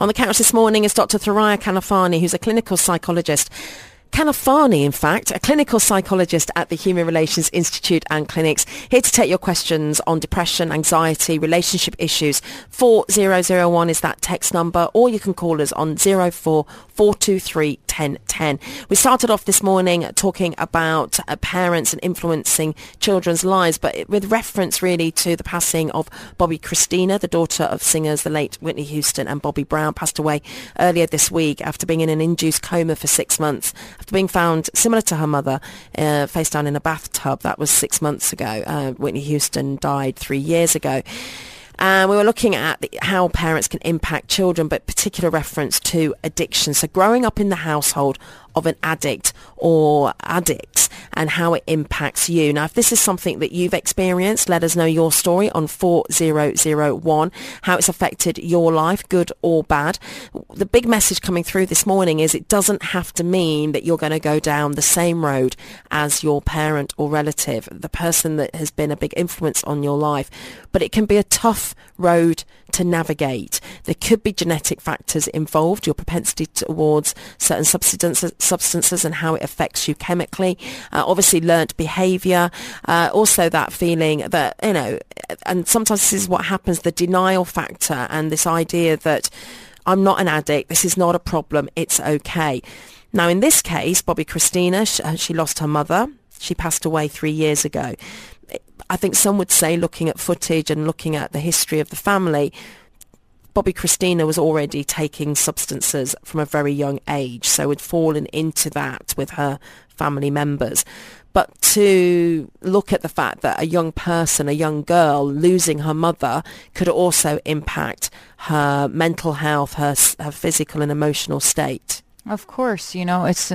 On the couch this morning is Dr. Thoraiya Kanafani, who's a clinical psychologist Kanafani, in fact, a clinical psychologist at the Human Relations Institute and Clinics, here to take your questions on depression, anxiety, relationship issues. 4001 is that text number, or you can call us on 04423 1010. We started off this morning talking about uh, parents and influencing children's lives, but with reference really to the passing of Bobbi Kristina, the daughter of singers the late Whitney Houston and Bobby Brown, passed away earlier this week after being in an induced coma for six months after being found similar to her mother, uh, face down in a bathtub. That was six months ago. Uh, Whitney Houston died three years ago. And we were looking at the, how parents can impact children, but particular reference to addiction. So growing up in the household of an addict or addicts and how it impacts you. Now, if this is something that you've experienced, let us know your story on 4001, how it's affected your life, good or bad. The big message coming through this morning is it doesn't have to mean that you're going to go down the same road as your parent or relative, the person that has been a big influence on your life, but it can be a tough road to navigate. There could be genetic factors involved, your propensity towards certain substances, substances and how it affects you chemically. Uh, obviously, learnt behaviour. Uh, also, that feeling that you know, and sometimes this is what happens: the denial factor and this idea that I'm not an addict. This is not a problem. It's okay. Now, in this case, Bobbi Kristina, she, uh, she lost her mother. She passed away three years ago. I think some would say, looking at footage and looking at the history of the family, Bobbi Kristina was already taking substances from a very young age, so had fallen into that with her family members. But to look at the fact that a young person, a young girl, losing her mother could also impact her mental health, her, her physical and emotional state. Of course, you know, it's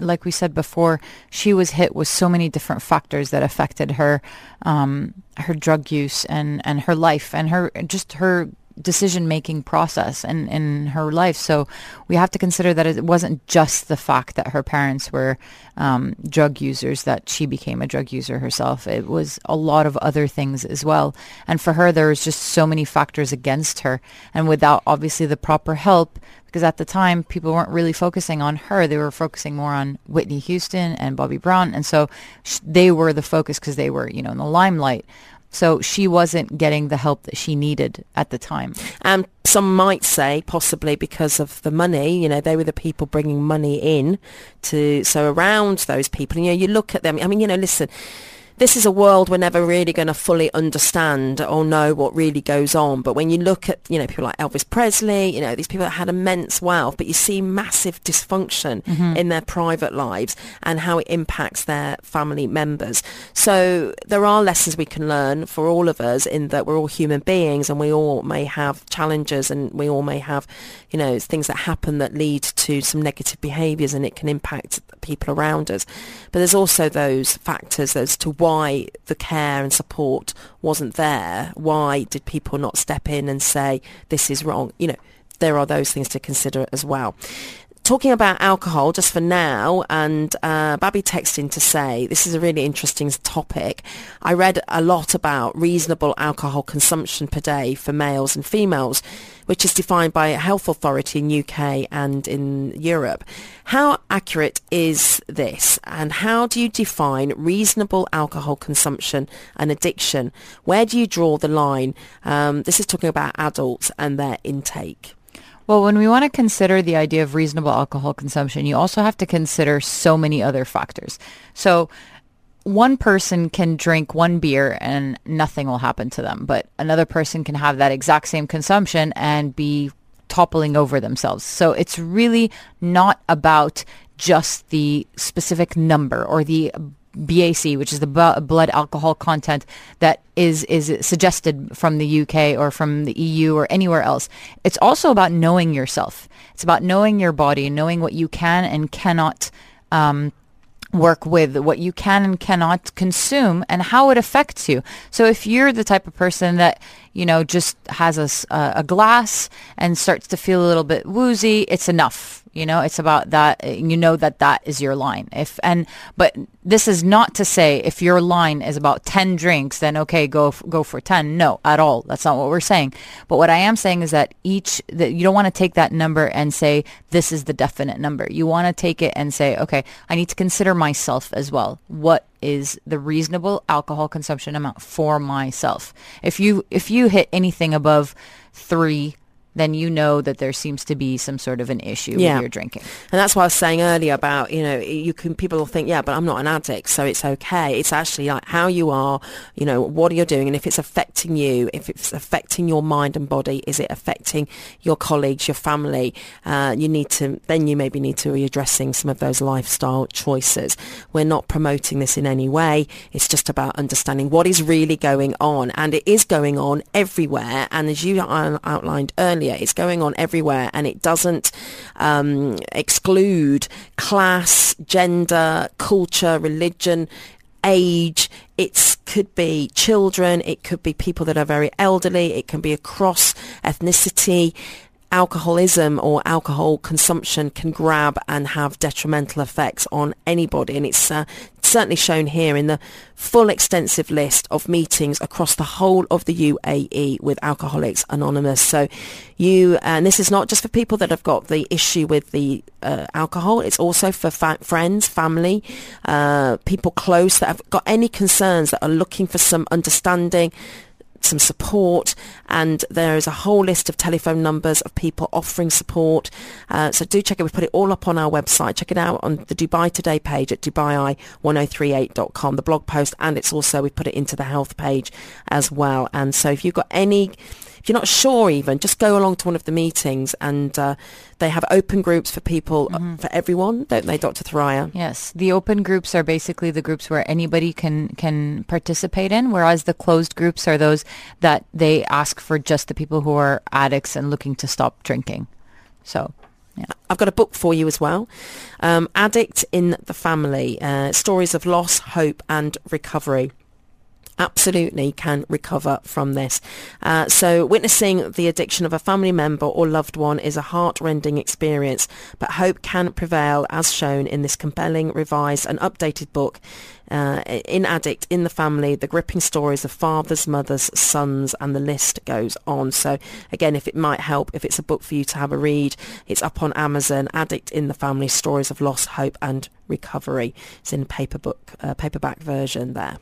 like we said before, she was hit with so many different factors that affected her, um, her drug use and, and her life and her just her decision making process in, in her life. So we have to consider that it wasn't just the fact that her parents were um, drug users that she became a drug user herself. It was a lot of other things as well. And for her, there was just so many factors against her. And without obviously the proper help, because at the time people weren't really focusing on her. They were focusing more on Whitney Houston and Bobby Brown. And so sh- they were the focus because they were, you know, in the limelight. So she wasn't getting the help that she needed at the time. And some might say possibly because of the money, you know, they were the people bringing money in to, so around those people, you know, you look at them, I mean, you know, listen, this is a world we're never really going to fully understand or know what really goes on. But when you look at, you know, people like Elvis Presley, you know, these people that had immense wealth, but you see massive dysfunction mm-hmm. in their private lives and how it impacts their family members. So there are lessons we can learn for all of us in that we're all human beings and we all may have challenges and we all may have, you know, things that happen that lead to some negative behaviours and it can impact people around us. But there's also those factors as to why the care and support wasn't there. Why did people not step in and say, this is wrong? You know, there are those things to consider as well talking about alcohol just for now, and uh, Babby texting to say this is a really interesting topic. I read a lot about reasonable alcohol consumption per day for males and females, which is defined by a health authority in UK and in Europe. How accurate is this, and how do you define reasonable alcohol consumption and addiction? Where do you draw the line? Um, this is talking about adults and their intake. Well, when we want to consider the idea of reasonable alcohol consumption, you also have to consider so many other factors. So one person can drink one beer and nothing will happen to them, but another person can have that exact same consumption and be toppling over themselves. So it's really not about just the specific number or the BAC, which is the blood alcohol content that is is suggested from the UK or from the EU or anywhere else. It's also about knowing yourself. It's about knowing your body, knowing what you can and cannot um, work with, what you can and cannot consume, and how it affects you. So if you're the type of person that you know just has a, a glass and starts to feel a little bit woozy, it's enough You know, it's about that. You know that that is your line. If and but this is not to say if your line is about ten drinks, then okay, go go for ten. No, at all. That's not what we're saying. But what I am saying is that each that you don't want to take that number and say this is the definite number. You want to take it and say, okay, I need to consider myself as well. What is the reasonable alcohol consumption amount for myself? If you if you hit anything above three then you know that there seems to be some sort of an issue yeah. with your drinking. And that's what I was saying earlier about, you know, you can, people will think, yeah, but I'm not an addict, so it's okay. It's actually like how you are, you know, what are you doing? And if it's affecting you, if it's affecting your mind and body, is it affecting your colleagues, your family? Uh, you need to, then you maybe need to be addressing some of those lifestyle choices. We're not promoting this in any way. It's just about understanding what is really going on. And it is going on everywhere. And as you outlined earlier, it's going on everywhere and it doesn't um, exclude class, gender, culture, religion, age. It could be children. It could be people that are very elderly. It can be across ethnicity alcoholism or alcohol consumption can grab and have detrimental effects on anybody. And it's uh, certainly shown here in the full extensive list of meetings across the whole of the UAE with Alcoholics Anonymous. So you, and this is not just for people that have got the issue with the uh, alcohol, it's also for fa- friends, family, uh, people close that have got any concerns that are looking for some understanding, some support and there is a whole list of telephone numbers of people offering support. Uh, so do check it. We put it all up on our website. Check it out on the Dubai Today page at dubai1038.com, the blog post, and it's also, we put it into the health page as well. And so if you've got any if you're not sure even, just go along to one of the meetings and uh, they have open groups for people, uh, mm-hmm. for everyone, don't they, Dr. Thoraiya? Yes. The open groups are basically the groups where anybody can, can participate in, whereas the closed groups are those that they ask for just the people who are addicts and looking to stop drinking. So yeah. I've got a book for you as well. Um, Addict in the Family, uh, Stories of Loss, Hope and Recovery absolutely can recover from this. Uh, so witnessing the addiction of a family member or loved one is a heart-rending experience, but hope can prevail as shown in this compelling, revised and updated book uh, in Addict, in the family, the gripping stories of fathers, mothers, sons, and the list goes on. So again, if it might help, if it's a book for you to have a read, it's up on Amazon, Addict in the Family, Stories of Loss, Hope and Recovery. It's in paper book, uh, paperback version there.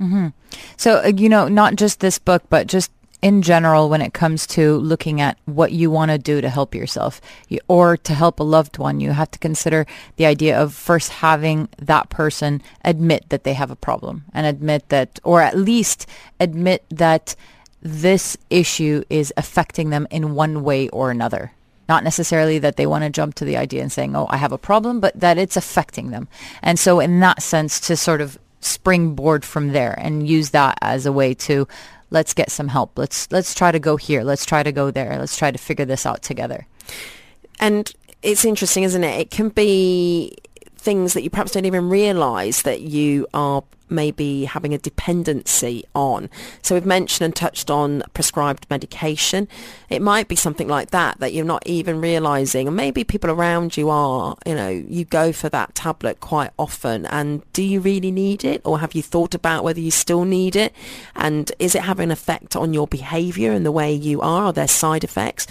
Mm-hmm. So, uh, you know, not just this book, but just in general when it comes to looking at what you want to do to help yourself or to help a loved one, you have to consider the idea of first having that person admit that they have a problem and admit that, or at least admit that this issue is affecting them in one way or another. Not necessarily that they want to jump to the idea and saying, oh, I have a problem, but that it's affecting them. And so in that sense, to sort of springboard from there and use that as a way to let's get some help. Let's let's try to go here. Let's try to go there. Let's try to figure this out together. And it's interesting, isn't it? It can be things that you perhaps don't even realize that you are maybe having a dependency on. So we've mentioned and touched on prescribed medication. It might be something like that that you're not even realizing. And maybe people around you are, you know, you go for that tablet quite often. And do you really need it? Or have you thought about whether you still need it? And is it having an effect on your behavior and the way you are? Are there side effects?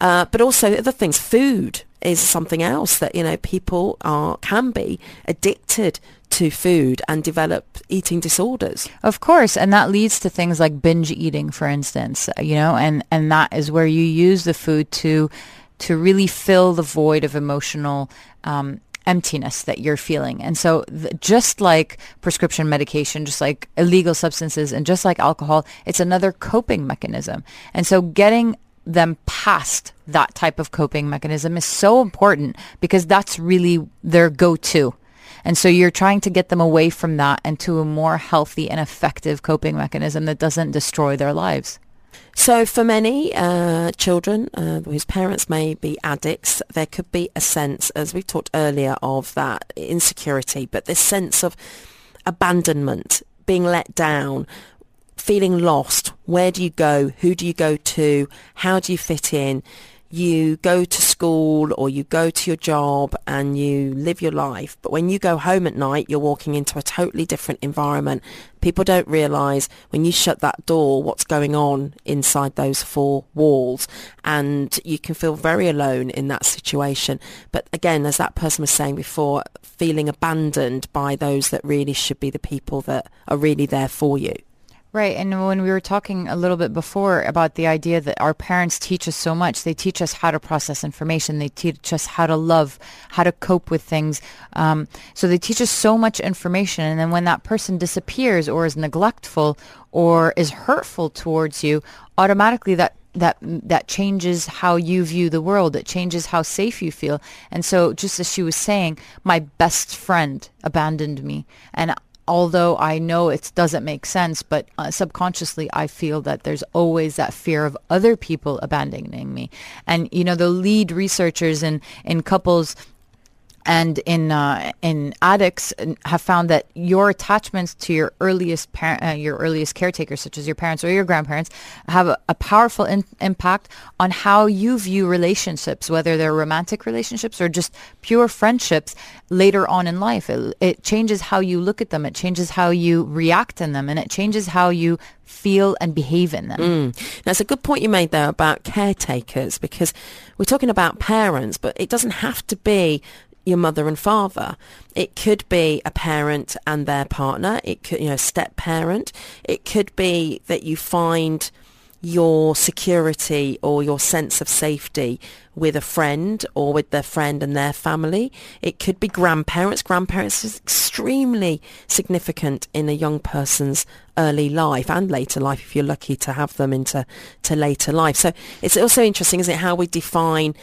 Uh, but also other things, food is something else that, you know, people are, can be addicted to food and develop eating disorders. Of course, and that leads to things like binge eating, for instance, you know, and, and that is where you use the food to to really fill the void of emotional um, emptiness that you're feeling. And so th- just like prescription medication, just like illegal substances and just like alcohol, it's another coping mechanism. And so getting them past that type of coping mechanism is so important because that's really their go-to. And so you're trying to get them away from that and to a more healthy and effective coping mechanism that doesn't destroy their lives. So for many uh, children uh, whose parents may be addicts, there could be a sense, as we talked earlier, of that insecurity, but this sense of abandonment, being let down, feeling lost. Where do you go? Who do you go to? How do you fit in? you go to school or you go to your job and you live your life. But when you go home at night, you're walking into a totally different environment. People don't realize when you shut that door what's going on inside those four walls and you can feel very alone in that situation. But again, as that person was saying before, feeling abandoned by those that really should be the people that are really there for you. Right. And when we were talking a little bit before about the idea that our parents teach us so much, they teach us how to process information. They teach us how to love, how to cope with things. Um, so they teach us so much information. And then when that person disappears or is neglectful or is hurtful towards you, automatically that that that changes how you view the world it changes how safe you feel and so just as she was saying my best friend abandoned me and although I know it doesn't make sense, but uh, subconsciously I feel that there's always that fear of other people abandoning me. And, you know, the lead researchers in, in couples and in uh, in addicts have found that your attachments to your earliest parent, uh, your earliest caretakers, such as your parents or your grandparents, have a, a powerful in- impact on how you view relationships, whether they're romantic relationships or just pure friendships later on in life. It, it changes how you look at them. It changes how you react in them, and it changes how you feel and behave in them. Mm. That's a good point you made there about caretakers because we're talking about parents, but it doesn't have to be your mother and father. It could be a parent and their partner. It could, you know, step parent. It could be that you find your security or your sense of safety with a friend or with their friend and their family. It could be grandparents. Grandparents is extremely significant in a young person's early life and later life if you're lucky to have them into to later life. So it's also interesting, isn't it, how we define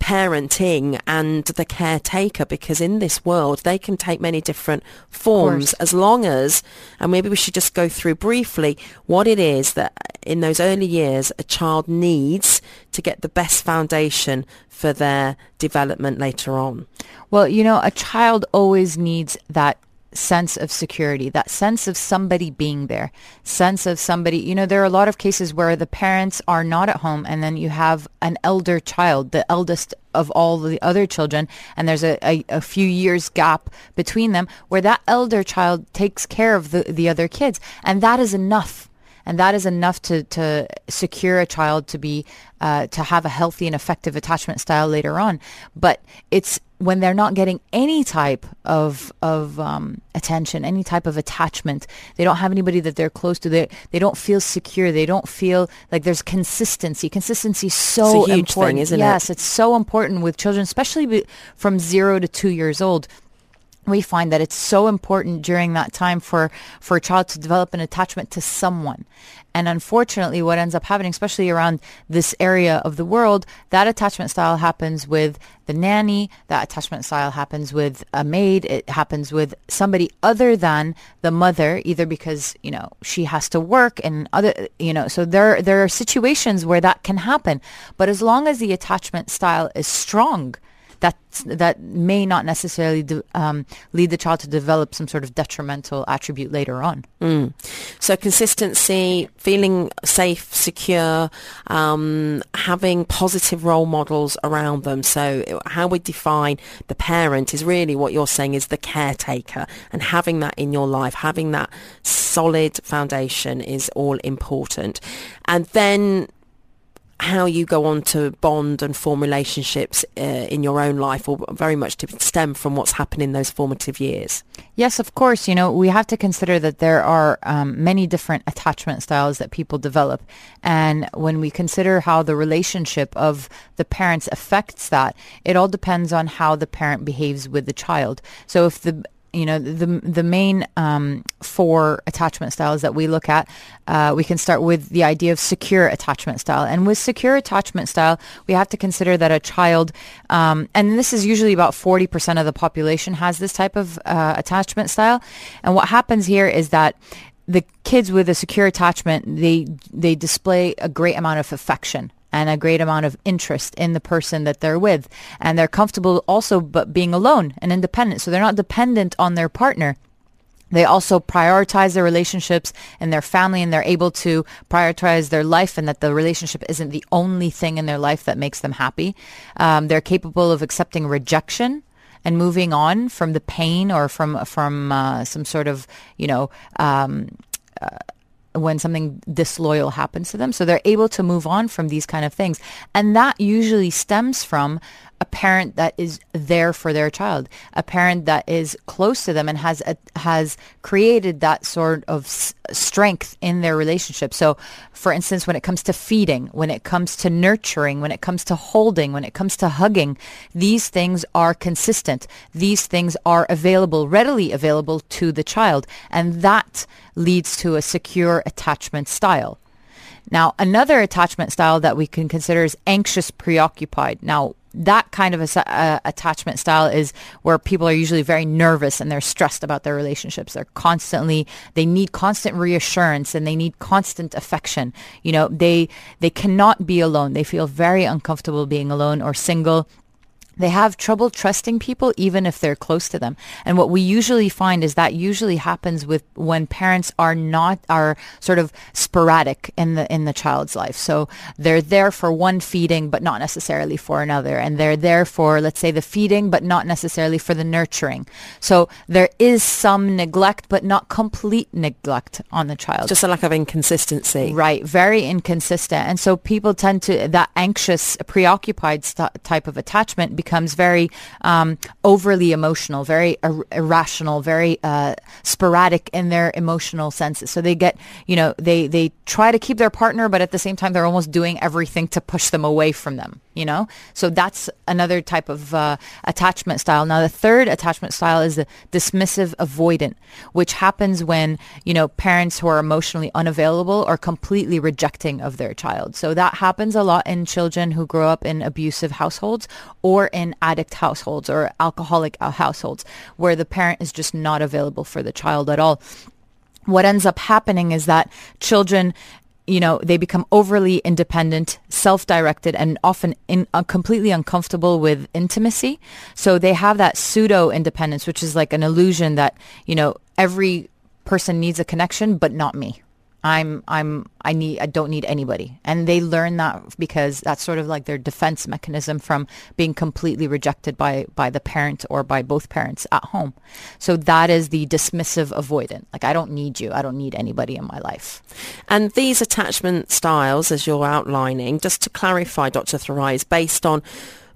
parenting and the caretaker because in this world they can take many different forms as long as and maybe we should just go through briefly what it is that in those early years a child needs to get the best foundation for their development later on. Well you know a child always needs that sense of security, that sense of somebody being there, sense of somebody, you know, there are a lot of cases where the parents are not at home and then you have an elder child, the eldest of all the other children, and there's a, a, a, few years gap between them where that elder child takes care of the, the other kids. And that is enough and that is enough to, to secure a child to be uh, to have a healthy and effective attachment style later on. But it's when they're not getting any type of of um, attention, any type of attachment, they don't have anybody that they're close to. They they don't feel secure. They don't feel like there's consistency. Consistency is so important, thing, isn't yes, it? it's so important with children, especially from zero to two years old we find that it's so important during that time for, for a child to develop an attachment to someone. And unfortunately, what ends up happening, especially around this area of the world, that attachment style happens with the nanny, that attachment style happens with a maid, it happens with somebody other than the mother, either because, you know, she has to work and other, you know, so there, there are situations where that can happen. But as long as the attachment style is strong, that that may not necessarily de- um, lead the child to develop some sort of detrimental attribute later on. Mm. So consistency, feeling safe, secure, um, having positive role models around them. So how we define the parent is really what you're saying is the caretaker, and having that in your life, having that solid foundation is all important. And then how you go on to bond and form relationships uh, in your own life will very much stem from what's happened in those formative years. Yes, of course. You know, we have to consider that there are um, many different attachment styles that people develop. And when we consider how the relationship of the parents affects that, it all depends on how the parent behaves with the child. So if the you know the the main um, four attachment styles that we look at uh, we can start with the idea of secure attachment style. And with secure attachment style we have to consider that a child um, and this is usually about 40% of the population has this type of uh, attachment style. And what happens here is that the kids with a secure attachment they they display a great amount of affection and a great amount of interest in the person that they're with. And they're comfortable also but being alone and independent. So they're not dependent on their partner. They also prioritize their relationships and their family and they're able to prioritize their life and that the relationship isn't the only thing in their life that makes them happy. Um, they're capable of accepting rejection and moving on from the pain or from from uh, some sort of you know um, uh, when something disloyal happens to them. So they're able to move on from these kind of things. And that usually stems from parent that is there for their child, a parent that is close to them and has a, has created that sort of s- strength in their relationship. So, for instance, when it comes to feeding, when it comes to nurturing, when it comes to holding, when it comes to hugging, these things are consistent. These things are available, readily available to the child, and that leads to a secure attachment style. Now, another attachment style that we can consider is anxious preoccupied. Now, that kind of a, uh, attachment style is where people are usually very nervous and they're stressed about their relationships. They're constantly, they need constant reassurance and they need constant affection. You know, they, they cannot be alone. They feel very uncomfortable being alone or single they have trouble trusting people even if they're close to them. And what we usually find is that usually happens with when parents are not are sort of sporadic in the in the child's life. So they're there for one feeding but not necessarily for another and they're there for let's say the feeding but not necessarily for the nurturing. So there is some neglect but not complete neglect on the child. Just a lack of inconsistency. Right, very inconsistent. And so people tend to that anxious preoccupied st- type of attachment becomes very um, overly emotional, very ir- irrational, very uh, sporadic in their emotional senses. So they get, you know, they they try to keep their partner, but at the same time they're almost doing everything to push them away from them. You know, so that's another type of uh, attachment style. Now the third attachment style is the dismissive avoidant, which happens when you know parents who are emotionally unavailable or completely rejecting of their child. So that happens a lot in children who grow up in abusive households or in addict households or alcoholic households where the parent is just not available for the child at all what ends up happening is that children you know, they become overly independent, self-directed, and often in, uh, completely uncomfortable with intimacy. So they have that pseudo independence, which is like an illusion that, you know, every person needs a connection, but not me. I'm I'm I need I don't need anybody. And they learn that because that's sort of like their defense mechanism from being completely rejected by by the parent or by both parents at home. So that is the dismissive avoidant. Like I don't need you. I don't need anybody in my life. And these attachment styles as you're outlining, just to clarify Dr. Thoraiya, is based on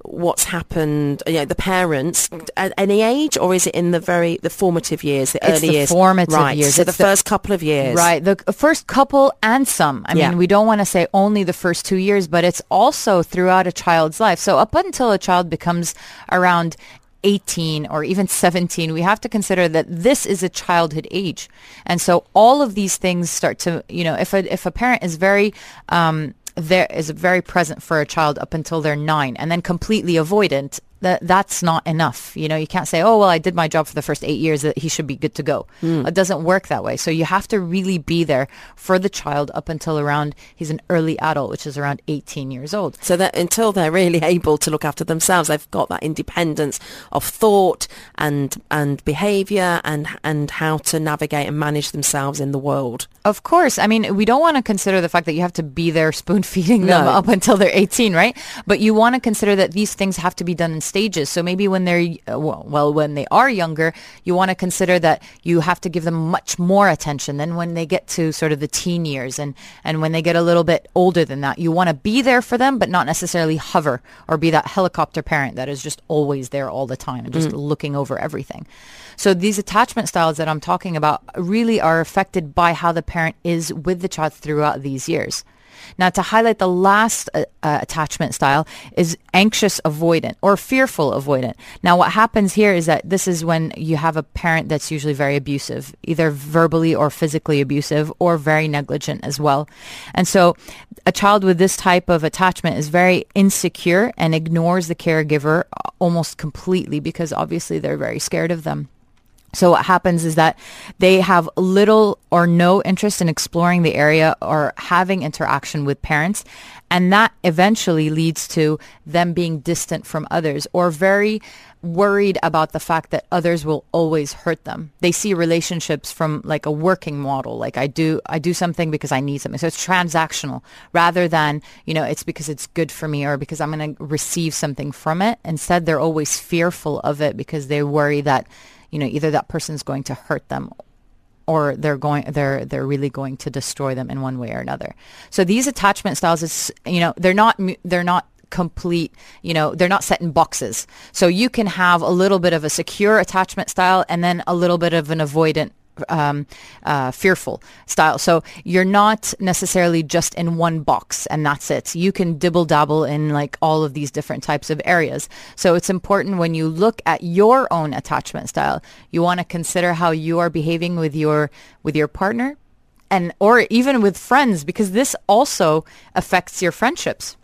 what's happened, you know, the parents at any age, or is it in the very the formative years, the it's early the years? formative right. years. So It's the, first couple of years, Right. The first couple and some. I Yeah. mean, we don't want to say only the first two years, but it's also throughout a child's life. So up until a child becomes around 18 or even 17, we have to consider that this is a childhood age. And so all of these things start to, you know, if a, if a parent is very, um, there is very present for a child up until they're nine and then completely avoidant that that's not enough you know you can't say oh well i did my job for the first eight years that he should be good to go mm. it doesn't work that way so you have to really be there for the child up until around he's an early adult which is around 18 years old So that until they're really able to look after themselves, they've got that independence of thought and and behaviour and and how to navigate and manage themselves in the world. Of course. I mean, we don't want to consider the fact that you have to be there spoon feeding them No. up until they're 18, right? But you want to consider that these things have to be done in stages. So maybe when they're, uh, well, well, when they are younger, you want to consider that you have to give them much more attention than when they get to sort of the teen years. And, and when they get a little bit older than that, you want to be there for them, but not necessarily hover or be that helicopter parent that is just always there all the time and just looking over everything. So these attachment styles that I'm talking about really are affected by how the parent is with the child throughout these years. Now, to highlight the last uh, uh, attachment style is anxious avoidant or fearful avoidant. Now, what happens here is that this is when you have a parent that's usually very abusive, either verbally or physically abusive or very negligent as well. And so a child with this type of attachment is very insecure and ignores the caregiver almost completely because obviously they're very scared of them So what happens is that they have little or no interest in exploring the area or having interaction with parents. And that eventually leads to them being distant from others or very worried about the fact that others will always hurt them. They see relationships from like a working model, like I do I do something because I need something. So it's transactional rather than, you know, it's because it's good for me or because I'm going to receive something from it. Instead, they're always fearful of it because they worry that, you know, either that person's going to hurt them or they're going they're they're really going to destroy them in one way or another. So these attachment styles is you know, they're not they're not complete, you know, they're not set in boxes. So you can have a little bit of a secure attachment style and then a little bit of an avoidant um, uh, fearful style. So you're not necessarily just in one box and that's it. You can dibble dabble in like all of these different types of areas. So it's important when you look at your own attachment style, you want to consider how you are behaving with your with your partner and or even with friends because this also affects your friendships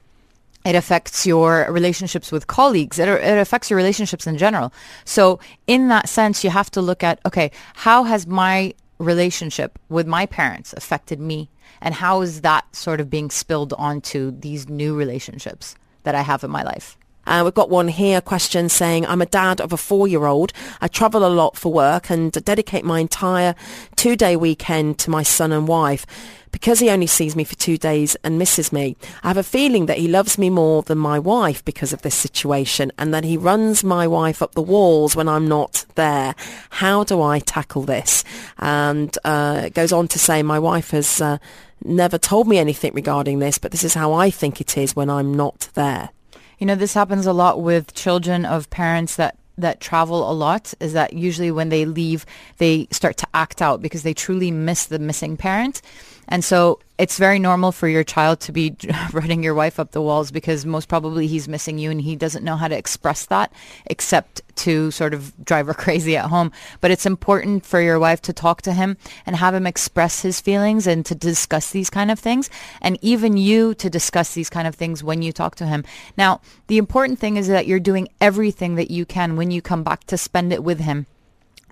it affects your relationships with colleagues. It, it, affects your relationships in general. So in that sense, you have to look at, okay, how has my relationship with my parents affected me? And how is that sort of being spilled onto these new relationships that I have in my life? Uh, we've got one here a question saying, I'm a dad of a four-year-old. I travel a lot for work and dedicate my entire two-day weekend to my son and wife. Because he only sees me for two days and misses me, I have a feeling that he loves me more than my wife because of this situation and that he runs my wife up the walls when I'm not there. How do I tackle this? And uh, it goes on to say, my wife has uh, never told me anything regarding this, but this is how I think it is when I'm not there. You know, this happens a lot with children of parents that that travel a lot is that usually when they leave, they start to act out because they truly miss the missing parent. And so it's very normal for your child to be running your wife up the walls because most probably he's missing you and he doesn't know how to express that except to sort of drive her crazy at home. But it's important for your wife to talk to him and have him express his feelings and to discuss these kind of things. And even you to discuss these kind of things when you talk to him. Now, the important thing is that you're doing everything that you can when you come back to spend it with him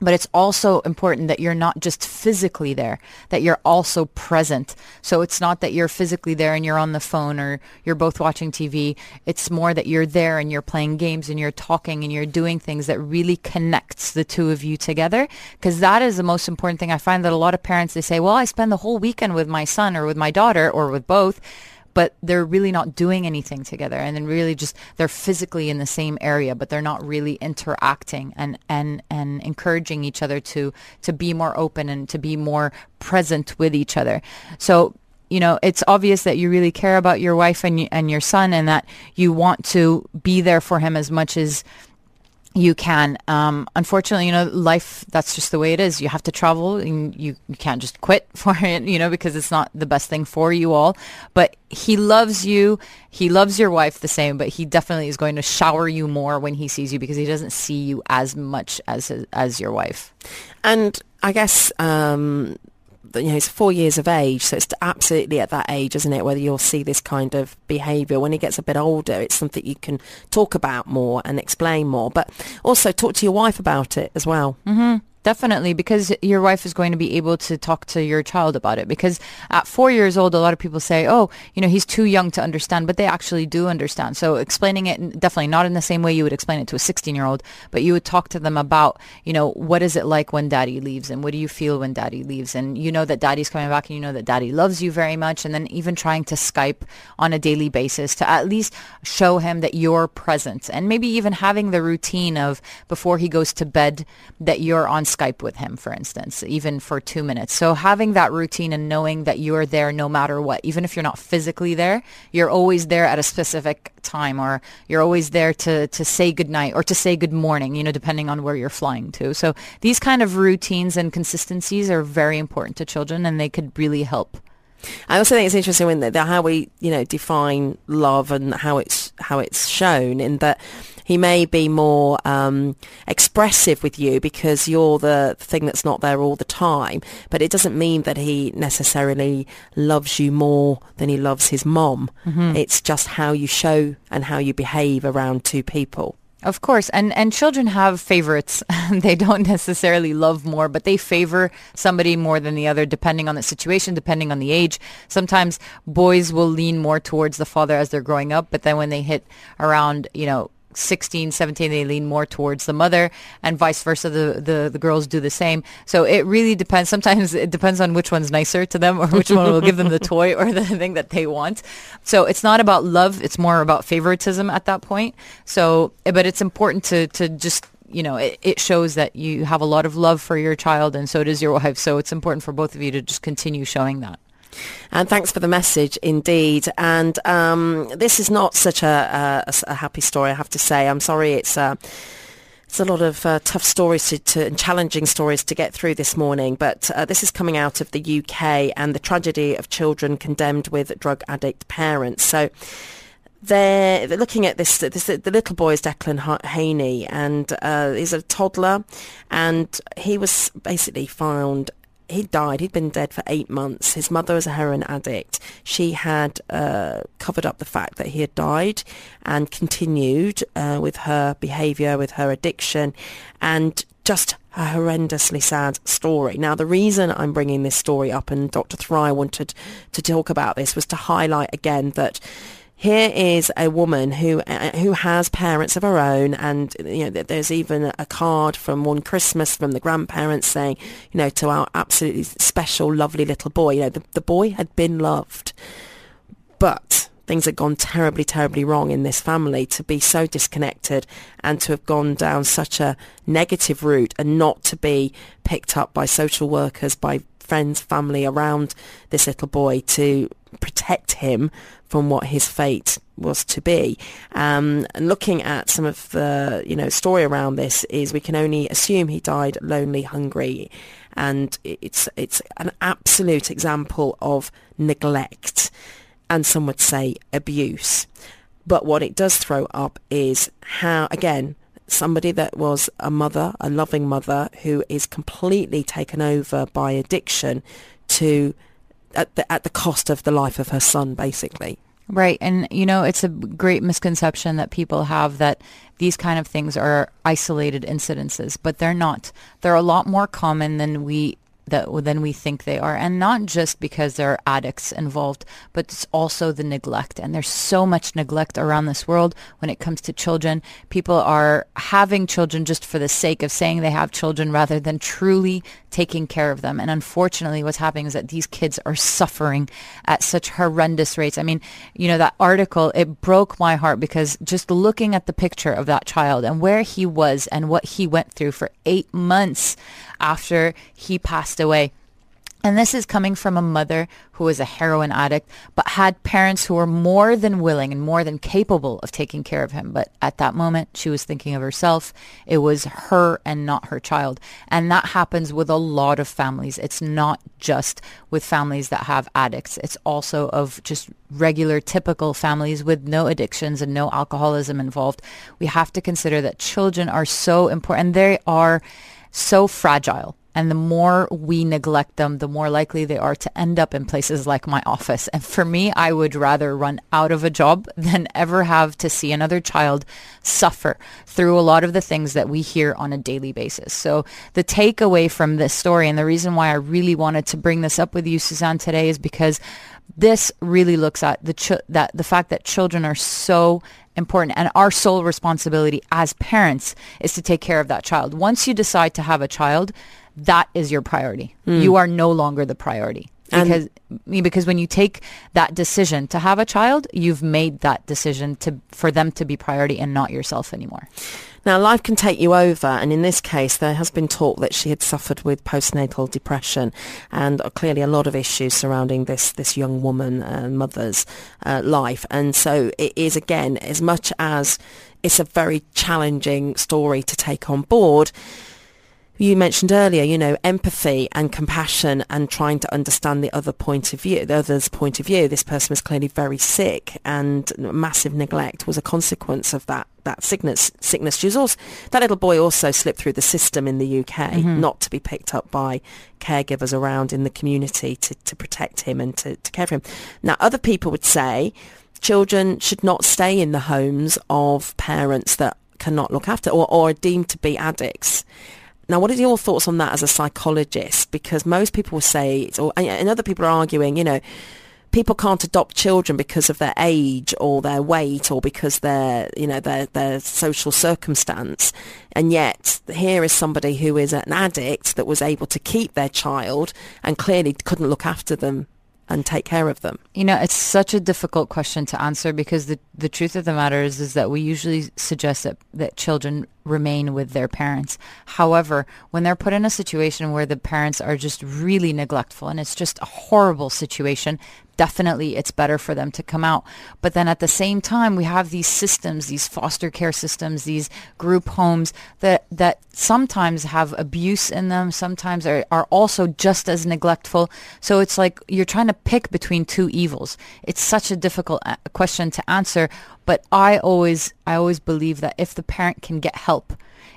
but it's also important that you're not just physically there, that you're also present. So it's not that you're physically there and you're on the phone or you're both watching TV. It's more that you're there and you're playing games and you're talking and you're doing things that really connects the two of you together. Because that is the most important thing. I find that a lot of parents, they say, well, I spend the whole weekend with my son or with my daughter or with both but they're really not doing anything together. And then really just they're physically in the same area but they're not really interacting and and and encouraging each other to to be more open and to be more present with each other. So you know, it's obvious that you really care about your wife and and your son, and that you want to be there for him as much as you can. Um, unfortunately, you know, life, that's just the way it is. You have to travel and you, you can't just quit for it, you know, because it's not the best thing for you all. But he loves you. He loves your wife the same, but he definitely is going to shower you more when he sees you because he doesn't see you as much as, as your wife. And I guess, um, you know, he's four years of age, so it's absolutely at that age, isn't it, whether you'll see this kind of behaviour. When he gets a bit older, it's something you can talk about more and explain more, but also talk to your wife about it as well. Mm-hmm. Definitely, because your wife is going to be able to talk to your child about it. Because at four years old, a lot of people say, oh, you know, he's too young to understand, but they actually do understand. So explaining it, definitely not in the same way you would explain it to a 16 year old, but you would talk to them about, you know, what is it like when daddy leaves and what do you feel when daddy leaves? And you know that daddy's coming back and you know that daddy loves you very much. And then even trying to Skype on a daily basis to at least show him that you're present and maybe even having the routine of before he goes to bed that you're on Skype Skype with him, for instance, even for two minutes. So having that routine and knowing that you're there no matter what, even if you're not physically there, you're always there at a specific time or you're always there to, to say goodnight or to say good morning, you know, depending on where you're flying to. So these kind of routines and consistencies are very important to children and they could really help. I also think it's interesting when the, how we, you know, define love and how it's how it's shown in that he may be more um, expressive with you because you're the thing that's not there all the time. But it doesn't mean that he necessarily loves you more than he loves his mom. Mm-hmm. It's just how you show and how you behave around two people. Of course, and and children have favorites. they don't necessarily love more, but they favor somebody more than the other depending on the situation, depending on the age. Sometimes boys will lean more towards the father as they're growing up, but then when they hit around, you know, 16, 17, they lean more towards the mother and vice versa. The, the, the girls do the same. So it really depends. Sometimes it depends on which one's nicer to them or which one will give them the toy or the thing that they want. So it's not about love. It's more about favoritism at that point. So, but it's important to, to just you know, it, it, shows that you have a lot of love for your child and so does your wife. So it's important for both of you to just continue showing that. And thanks for the message indeed. And um, this is not such a, a, a, happy story, I have to say. I'm sorry it's... Uh, it's a lot of uh, tough stories to, to, and challenging stories to get through this morning, but uh, this is coming out of the UK and the tragedy of children condemned with drug addict parents. So they're, they're looking at this, this, the little boy is Declan Hainey and uh, he's a toddler and he was basically found he died. He'd been dead for eight months. His mother was a heroin addict. She had uh, covered up the fact that he had died and continued uh, with her behaviour, with her addiction, and just a horrendously sad story. Now, the reason I'm bringing this story up, and Dr. Thoraiya wanted to talk about this, was to highlight again that here is a woman who uh, who has parents of her own, and you know there's even a card from one Christmas from the grandparents saying, you know, to our absolutely special, lovely little boy. You know, the, the boy had been loved, but things had gone terribly, terribly wrong in this family to be so disconnected and to have gone down such a negative route and not to be picked up by social workers, by friends, family around this little boy to protect him from what his fate was to be. Um, and looking at some of the, you know, story around this is we can only assume he died lonely, hungry, and it's it's an absolute example of neglect, and some would say abuse. But what it does throw up is how, again, somebody that was a mother, a loving mother, who is completely taken over by addiction to at the, at the cost of the life of her son, basically. Right. And, you know, it's a great misconception that people have that these kind of things are isolated incidences, but they're not. They're a lot more common than we that than we think they are. And not just because there are addicts involved but it's also the neglect. And there's so much neglect around this world when it comes to children. People are having children just for the sake of saying they have children rather than truly taking care of them. And unfortunately what's happening is that these kids are suffering at such horrendous rates. I mean you know that article it broke my heart because just looking at the picture of that child and where he was and what he went through for 8 months after he passed away. And this is coming from a mother who was a heroin addict, but had parents who were more than willing and more than capable of taking care of him. But at that moment, she was thinking of herself. It was her and not her child. And that happens with a lot of families. It's not just with families that have addicts. It's also of just regular, typical families with no addictions and no alcoholism involved. We have to consider that children are so important. They are so fragile. And the more we neglect them, the more likely they are to end up in places like my office. And for me, I would rather run out of a job than ever have to see another child suffer through a lot of the things that we hear on a daily basis. So the takeaway from this story and the reason why I really wanted to bring this up with you, Suzanne, today is because this really looks at the ch- that the fact that children are so important and our sole responsibility as parents is to take care of that child. Once you decide to have a child, that is your priority. Mm. You are no longer the priority. Because and because when you take that decision to have a child, you've made that decision to for them to be priority and not yourself anymore. Now, life can take you over, and in this case, there has been talk that she had suffered with postnatal depression, and clearly a lot of issues surrounding this this young woman uh, mother's uh, life. And so, it is again as much as it's a very challenging story to take on board you mentioned earlier, you know, empathy and compassion and trying to understand the other point of view, the other's point of view. This person was clearly very sick and massive neglect was a consequence of that that sickness sickness. She was also that little boy also slipped through the system in the UK, mm-hmm. not to be picked up by caregivers around in the community to, to protect him and to, to care for him. Now other people would say children should not stay in the homes of parents that cannot look after or, or are deemed to be addicts. Now, what are your thoughts on that as a psychologist? Because most people will say, or, and other people are arguing, you know, people can't adopt children because of their age or their weight or because their you know their their social circumstance and yet here is somebody who is an addict that was able to keep their child and clearly couldn't look after them and take care of them? You know, it's such a difficult question to answer because the, the truth of the matter is, is that we usually suggest that, that children remain with their parents. However, when they're put in a situation where the parents are just really neglectful and it's just a horrible situation, definitely it's better for them to come out. But then at the same time, we have these systems, these foster care systems, these group homes that, that sometimes have abuse in them, sometimes are, are also just as neglectful. So it's like you're trying to pick between two evils. It's such a difficult uh, question to answer, but I always, I always believe that if the parent can get help,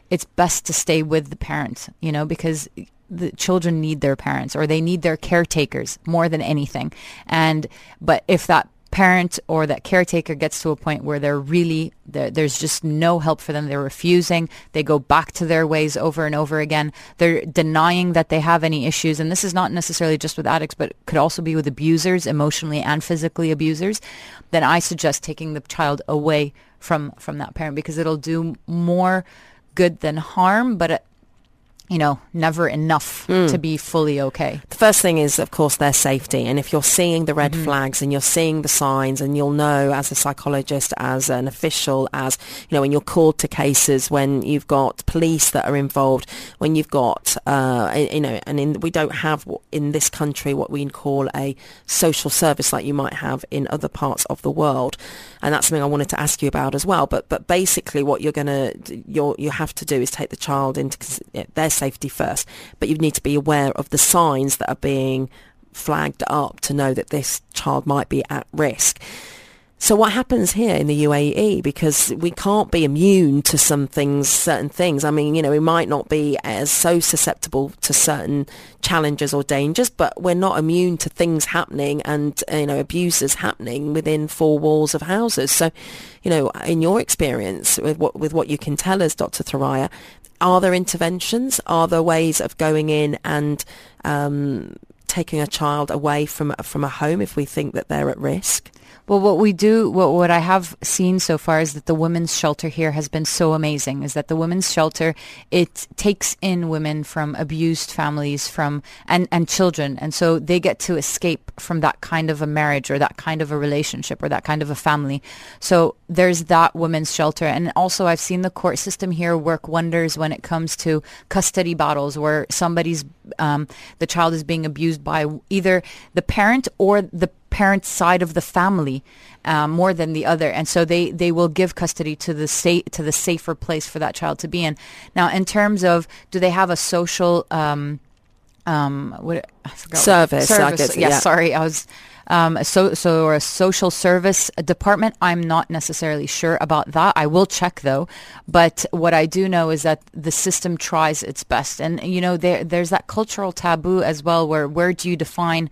it's best to stay with the parent, you know, because the children need their parents or they need their caretakers more than anything. And but if that parent or that caretaker gets to a point where they're really there's just no help for them. They're refusing. They go back to their ways over and over again. They're denying that they have any issues. And this is not necessarily just with addicts but could also be with abusers emotionally and physically abusers then i suggest taking the child away from from that parent because it'll do more good than harm. But uh, you know, never enough mm. to be fully okay. The first thing is, of course, their safety. And if you're seeing the red mm-hmm. flags and you're seeing the signs and you'll know as a psychologist, as an official, as, you know, when you're called to cases, when you've got police that are involved, when you've got, uh, you know, and in, we don't have in this country what we call a social service like you might have in other parts of the world. And that's something I wanted to ask you about as well. But, but basically what you're going to, you you have to do is take the child into their safety first, but you need to be aware of the signs that are being flagged up to know that this child might be at risk. So what happens here in the UAE? Because we can't be immune to some things, certain things. I mean, you know, we might not be as so susceptible to certain challenges or dangers, but we're not immune to things happening and, uh, you know, abuses happening within four walls of houses. So, you know, in your experience with what, with what you can tell us, Dr. Thoraiya, are there interventions? Are there ways of going in and um, taking a child away from from a home if we think that they're at risk? Well, what we do, what, what I have seen so far is that the women's shelter here has been so amazing. Is that the women's shelter it takes in women from abused families, from and and children, and so they get to escape from that kind of a marriage or that kind of a relationship or that kind of a family. So there's that women's shelter, and also I've seen the court system here work wonders when it comes to custody battles where somebody's um, the child is being abused by either the parent or the parent's side of the family um, more than the other, and so they they will give custody to the state to the safer place for that child to be in. Now, in terms of do they have a social um, um, what I forgot service? What, service. Guess, yeah, yeah, sorry, I was. Um, so, so or a social service department. I'm not necessarily sure about that. I will check though. But what I do know is that the system tries its best, and you know, there there's that cultural taboo as well. Where where do you define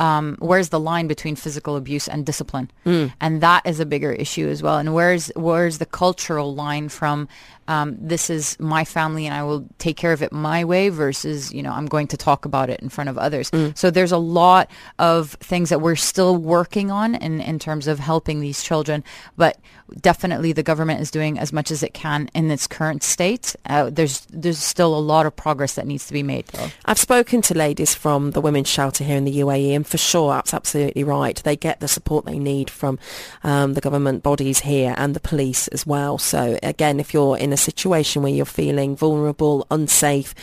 um, where's the line between physical abuse and discipline? Mm. And that is a bigger issue as well. And where's where's the cultural line from um, this is my family and I will take care of it my way versus, you know, I'm going to talk about it in front of others. Mm. So there's a lot of things that we're still working on in, in terms of helping these children. But definitely the government is doing as much as it can in its current state. Uh, there's there's still a lot of progress that needs to be made. Though. I've spoken to ladies from the women's shelter here in the UAE, and for sure, that's absolutely right. They get the support they need from um, the government bodies here and the police as well. So again, if you're in a situation where you're feeling vulnerable, unsafe,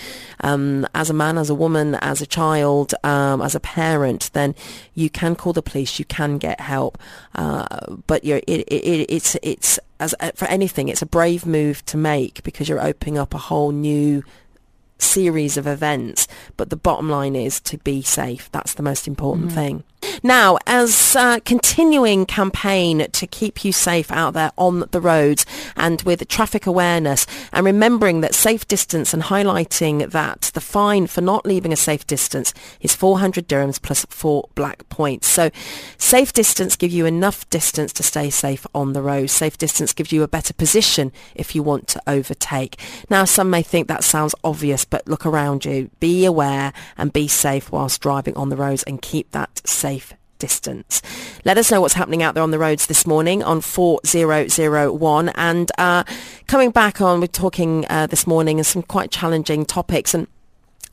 um, as a man, as a woman, as a child, um, as a parent, then you can call the police. You can get help, uh, but it, it, it's it's as uh, for anything, it's a brave move to make because you're opening up a whole new series of events. But the bottom line is to be safe. That's the most important mm-hmm. thing. Now, as a continuing campaign to keep you safe out there on the roads and with traffic awareness and remembering that safe distance and highlighting that the fine for not leaving a safe distance is 400 dirhams plus four black points. So safe distance gives you enough distance to stay safe on the road. Safe distance gives you a better position if you want to overtake. Now, some may think that sounds obvious, but look around you. Be aware and be safe whilst driving on the roads and keep that safe distance. Let us know what's happening out there on the roads this morning on 4001. And uh, coming back on, we're talking uh, this morning and some quite challenging topics. And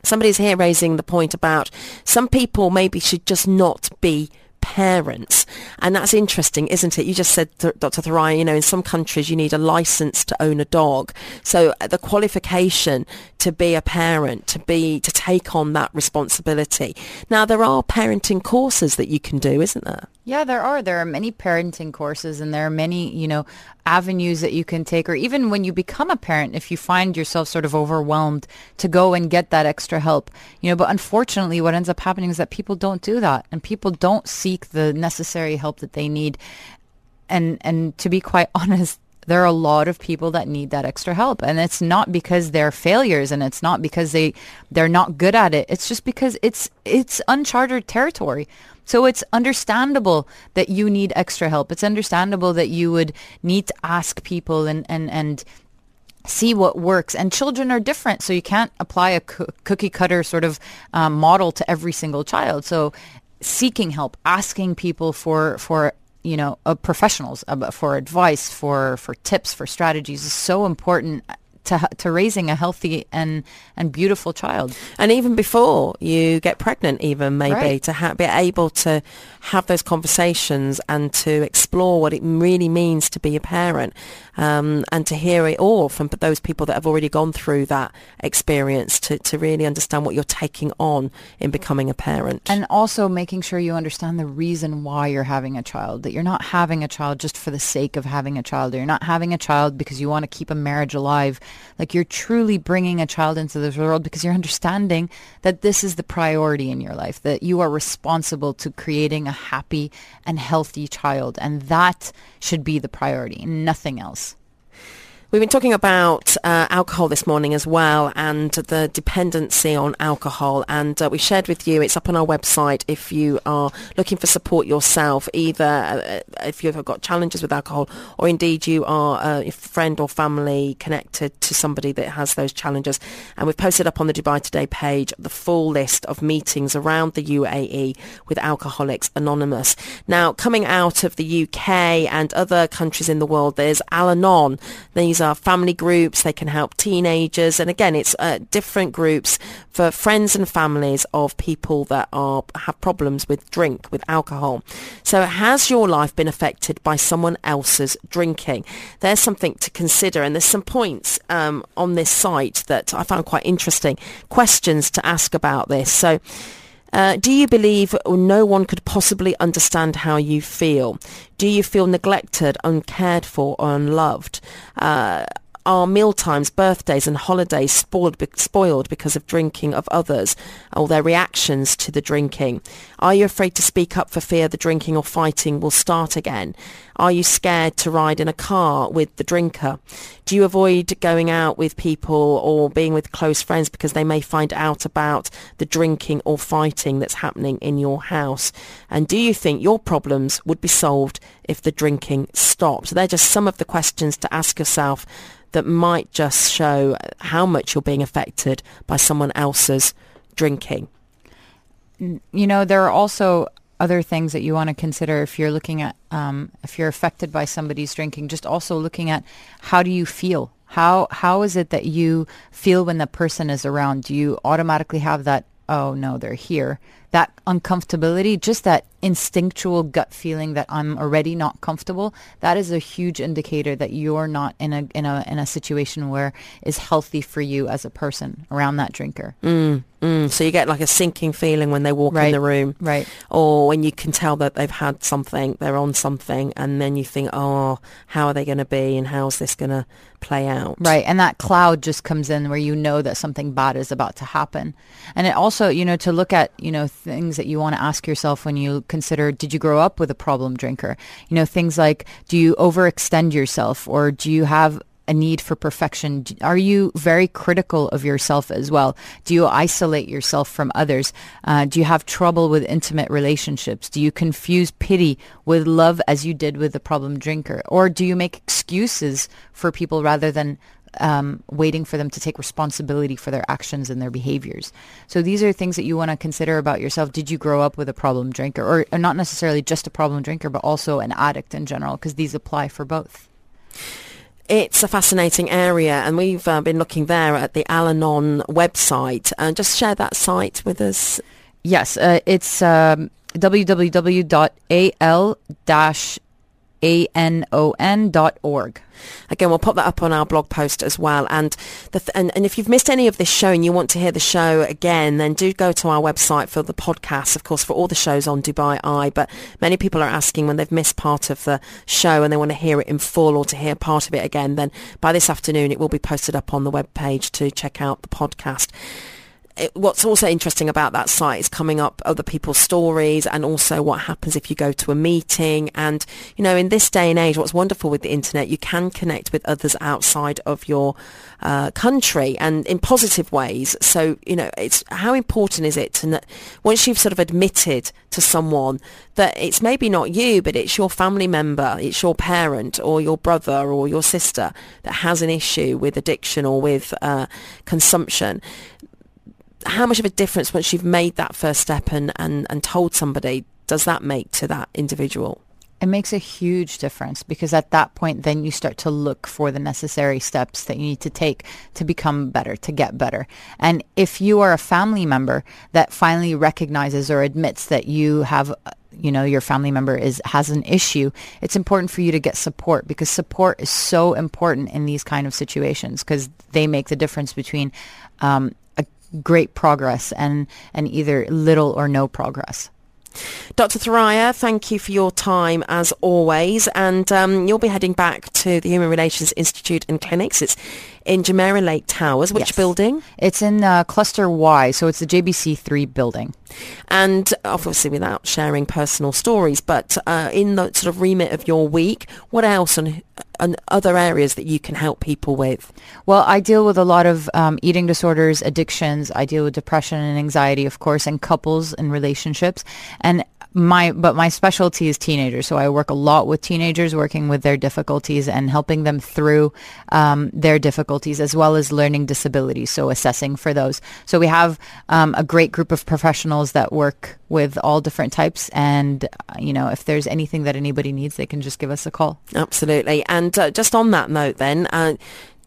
somebody's here raising the point about some people maybe should just not be parents. And that's interesting, isn't it? You just said, Dr. Thoraiya, you know, in some countries you need a license to own a dog. So uh, the qualification to be a parent, to be, to take on that responsibility. Now, there are parenting courses that you can do, isn't there? Yeah, there are. There are many parenting courses and there are many, you know, avenues that you can take or even when you become a parent, if you find yourself sort of overwhelmed to go and get that extra help, you know, but unfortunately what ends up happening is that people don't do that and people don't seek the necessary help that they need. And, and to be quite honest, there are a lot of people that need that extra help and it's not because they're failures and it's not because they they're not good at it it's just because it's it's uncharted territory so it's understandable that you need extra help. It's understandable that you would need to ask people and, and, and see what works. And children are different, so you can't apply a co- cookie cutter sort of um, model to every single child. So seeking help, asking people for for you know uh, professionals uh, for advice, for for tips, for strategies is so important to to raising a healthy and and beautiful child. And even before you get pregnant, even maybe right. to ha- be able to have those conversations and to explore what it really means to be a parent um, and to hear it all from those people that have already gone through that experience to, to really understand what you're taking on in becoming a parent. And also making sure you understand the reason why you're having a child, that you're not having a child just for the sake of having a child, or you're not having a child because you want to keep a marriage alive like you're truly bringing a child into this world because you're understanding that this is the priority in your life, that you are responsible to creating a happy and healthy child. And that should be the priority, nothing else. We've been talking about uh, alcohol this morning as well and the dependency on alcohol. And uh, we shared with you, it's up on our website if you are looking for support yourself, either uh, if you've got challenges with alcohol or indeed you are a friend or family connected to somebody that has those challenges. And we've posted up on the Dubai Today page the full list of meetings around the UAE with Alcoholics Anonymous. Now, coming out of the UK and other countries in the world, there's Al-Anon. These these are family groups. They can help teenagers. And again, it's uh, different groups for friends and families of people that are have problems with drink, with alcohol. So has your life been affected by someone else's drinking? There's something to consider. And there's some points um, on this site that I found quite interesting. Questions to ask about this. So uh, do you believe no one could possibly understand how you feel? Do you feel neglected, uncared for, or unloved? Uh, are mealtimes, birthdays and holidays spoiled, spoiled because of drinking of others or their reactions to the drinking? Are you afraid to speak up for fear the drinking or fighting will start again? Are you scared to ride in a car with the drinker? Do you avoid going out with people or being with close friends because they may find out about the drinking or fighting that's happening in your house? And do you think your problems would be solved if the drinking stopped? They're just some of the questions to ask yourself that might just show how much you're being affected by someone else's drinking. You know, there are also other things that you want to consider if you're looking at um, if you're affected by somebody's drinking. Just also looking at how do you feel? How how is it that you feel when the person is around? Do you automatically have that? Oh no, they're here. That uncomfortability, just that instinctual gut feeling that I'm already not comfortable, that is a huge indicator that you're not in a in a in a situation where is healthy for you as a person around that drinker. Mm, mm. So you get like a sinking feeling when they walk right. in the room, right? Or when you can tell that they've had something, they're on something, and then you think, oh, how are they going to be, and how's this going to play out? Right, and that cloud just comes in where you know that something bad is about to happen, and it also, you know, to look at, you know things that you want to ask yourself when you consider did you grow up with a problem drinker? You know, things like do you overextend yourself or do you have a need for perfection? Are you very critical of yourself as well? Do you isolate yourself from others? Uh, do you have trouble with intimate relationships? Do you confuse pity with love as you did with the problem drinker? Or do you make excuses for people rather than um, waiting for them to take responsibility for their actions and their behaviors. So these are things that you want to consider about yourself. Did you grow up with a problem drinker or, or not necessarily just a problem drinker, but also an addict in general? Because these apply for both. It's a fascinating area, and we've uh, been looking there at the Al-Anon website. And uh, just share that site with us. Yes, uh, it's um, www.al-anon.org. Again, we'll pop that up on our blog post as well. And, th- and, and if you've missed any of this show and you want to hear the show again, then do go to our website for the podcast, of course, for all the shows on Dubai Eye. But many people are asking when they've missed part of the show and they want to hear it in full or to hear part of it again, then by this afternoon it will be posted up on the web page to check out the podcast it, what's also interesting about that site is coming up other people's stories and also what happens if you go to a meeting. And, you know, in this day and age, what's wonderful with the internet, you can connect with others outside of your uh, country and in positive ways. So, you know, it's how important is it to, once you've sort of admitted to someone that it's maybe not you, but it's your family member, it's your parent or your brother or your sister that has an issue with addiction or with uh, consumption how much of a difference once you've made that first step and, and, and told somebody does that make to that individual? It makes a huge difference because at that point, then you start to look for the necessary steps that you need to take to become better, to get better. And if you are a family member that finally recognizes or admits that you have you know your family member is has an issue it's important for you to get support because support is so important in these kind of situations because they make the difference between um, great progress and, and either little or no progress. Dr. Thoraiya, thank you for your time as always. And um, you'll be heading back to the Human Relations Institute and Clinics. It's in Jumeirah Lake Towers. Which yes. building? It's in uh, Cluster Y, so it's the JBC3 building. And obviously without sharing personal stories, but uh, in the sort of remit of your week, what else and, and other areas that you can help people with? Well, I deal with a lot of um, eating disorders, addictions. I deal with depression and anxiety, of course, and couples and relationships. And my but my specialty is teenagers so i work a lot with teenagers working with their difficulties and helping them through um, their difficulties as well as learning disabilities so assessing for those. So we have um, a great group of professionals that work with all different types and uh, you know if there's anything that anybody needs they can just give us a call. Absolutely. And uh, just on that note then uh,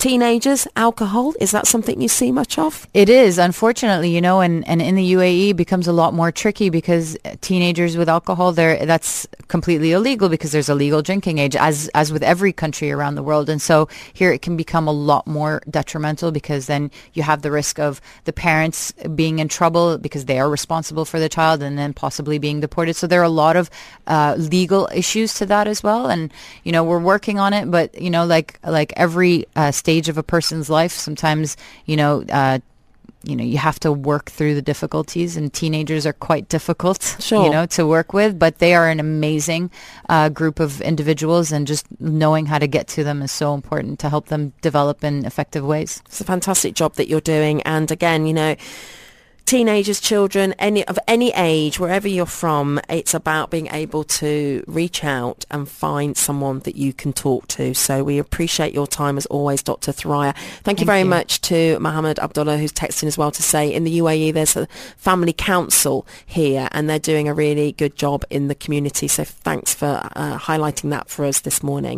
teenagers, alcohol, is that something you see much of? It is, unfortunately, you know, and, and in the UAE it becomes a lot more tricky because teenagers with alcohol, there that's completely illegal because there's a legal drinking age, as as with every country around the world. And so here it can become a lot more detrimental because then you have the risk of the parents being in trouble because they are responsible for the child and then possibly being deported. So there are a lot of uh, legal issues to that as well. And, you know, we're working on it, but, you know, like like every uh, state stage of a person's life. Sometimes, you know, uh, you know, you have to work through the difficulties, and teenagers are quite difficult, sure. you know, to work with. But they are an amazing uh, group of individuals, and just knowing how to get to them is so important to help them develop in effective ways. It's a fantastic job that you're doing, and again, you know teenagers, children, any of any age, wherever you're from, it's about being able to reach out and find someone that you can talk to. So we appreciate your time as always, Dr. Thoraiya. Thank, Thank you very you. much to Mohammed Abdullah, who's texting as well to say in the UAE there's a family council here and they're doing a really good job in the community. So thanks for uh, highlighting that for us this morning.